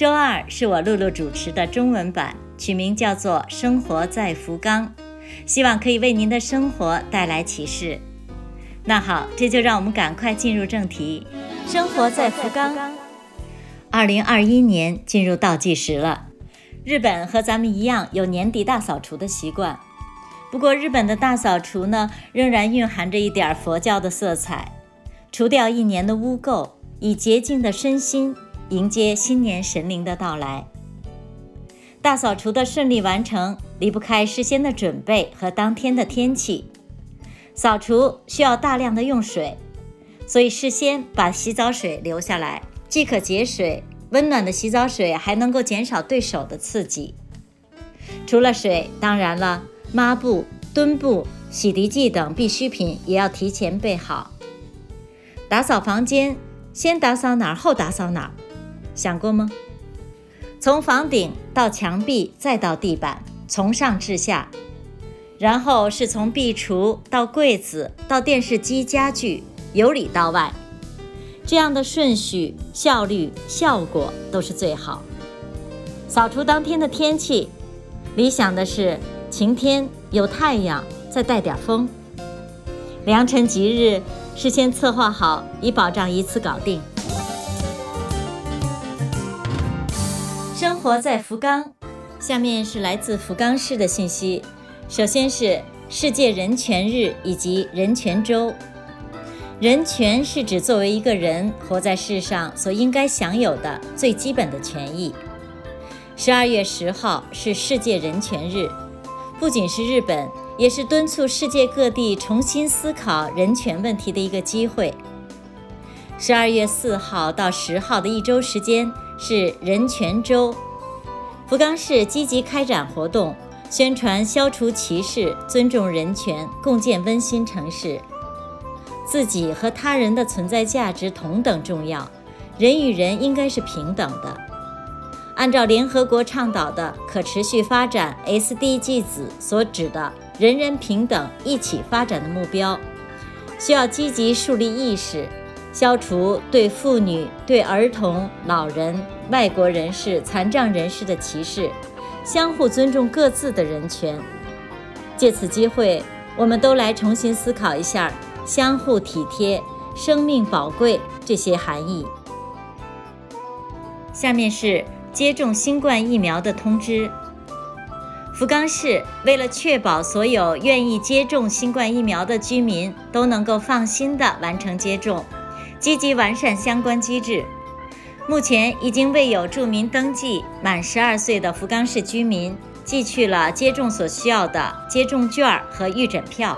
周二是我露露主持的中文版，取名叫做《生活在福冈》，希望可以为您的生活带来启示。那好，这就让我们赶快进入正题。生活在福冈，二零二一年进入倒计时了。日本和咱们一样有年底大扫除的习惯，不过日本的大扫除呢，仍然蕴含着一点佛教的色彩，除掉一年的污垢，以洁净的身心。迎接新年神灵的到来，大扫除的顺利完成离不开事先的准备和当天的天气。扫除需要大量的用水，所以事先把洗澡水留下来，既可节水，温暖的洗澡水还能够减少对手的刺激。除了水，当然了，抹布、墩布、洗涤剂等必需品也要提前备好。打扫房间，先打扫哪儿，后打扫哪儿。想过吗？从房顶到墙壁，再到地板，从上至下，然后是从壁橱到柜子到电视机家具，由里到外，这样的顺序、效率、效果都是最好。扫除当天的天气，理想的是晴天，有太阳，再带点风。良辰吉日，事先策划好，以保障一次搞定。活在福冈，下面是来自福冈市的信息。首先是世界人权日以及人权周。人权是指作为一个人活在世上所应该享有的最基本的权益。十二月十号是世界人权日，不仅是日本，也是敦促世界各地重新思考人权问题的一个机会。十二月四号到十号的一周时间。是人权周，福冈市积极开展活动，宣传消除歧视、尊重人权，共建温馨城市。自己和他人的存在价值同等重要，人与人应该是平等的。按照联合国倡导的可持续发展 SDGs 所指的人人平等、一起发展的目标，需要积极树立意识。消除对妇女、对儿童、老人、外国人士、残障人士的歧视，相互尊重各自的人权。借此机会，我们都来重新思考一下“相互体贴”“生命宝贵”这些含义。下面是接种新冠疫苗的通知。福冈市为了确保所有愿意接种新冠疫苗的居民都能够放心地完成接种。积极完善相关机制，目前已经为有住民登记满十二岁的福冈市居民寄去了接种所需要的接种券和预诊票。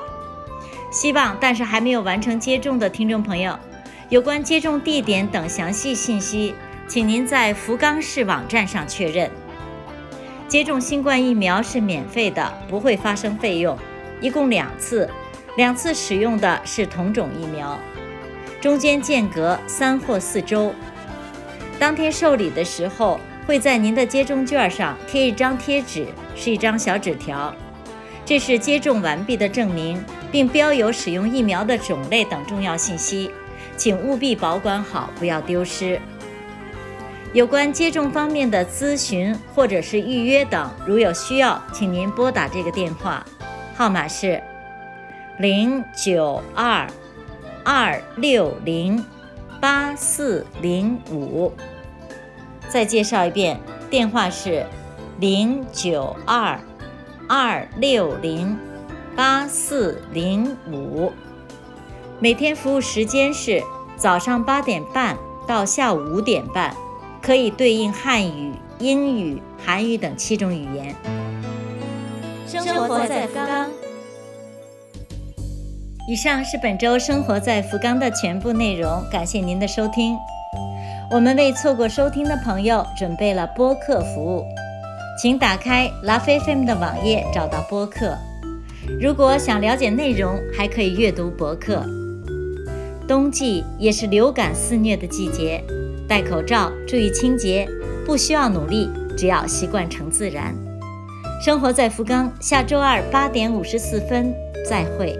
希望，但是还没有完成接种的听众朋友，有关接种地点等详细信息，请您在福冈市网站上确认。接种新冠疫苗是免费的，不会发生费用，一共两次，两次使用的是同种疫苗。中间间隔三或四周。当天受理的时候，会在您的接种券上贴一张贴纸，是一张小纸条，这是接种完毕的证明，并标有使用疫苗的种类等重要信息，请务必保管好，不要丢失。有关接种方面的咨询或者是预约等，如有需要，请您拨打这个电话，号码是零九二。二六零八四零五，再介绍一遍，电话是零九二二六零八四零五。每天服务时间是早上八点半到下午五点半，可以对应汉语、英语、韩语等七种语言。生活在福冈。以上是本周生活在福冈的全部内容，感谢您的收听。我们为错过收听的朋友准备了播客服务，请打开 Love FM 的网页，找到播客。如果想了解内容，还可以阅读博客。冬季也是流感肆虐的季节，戴口罩，注意清洁，不需要努力，只要习惯成自然。生活在福冈，下周二八点五十四分，再会。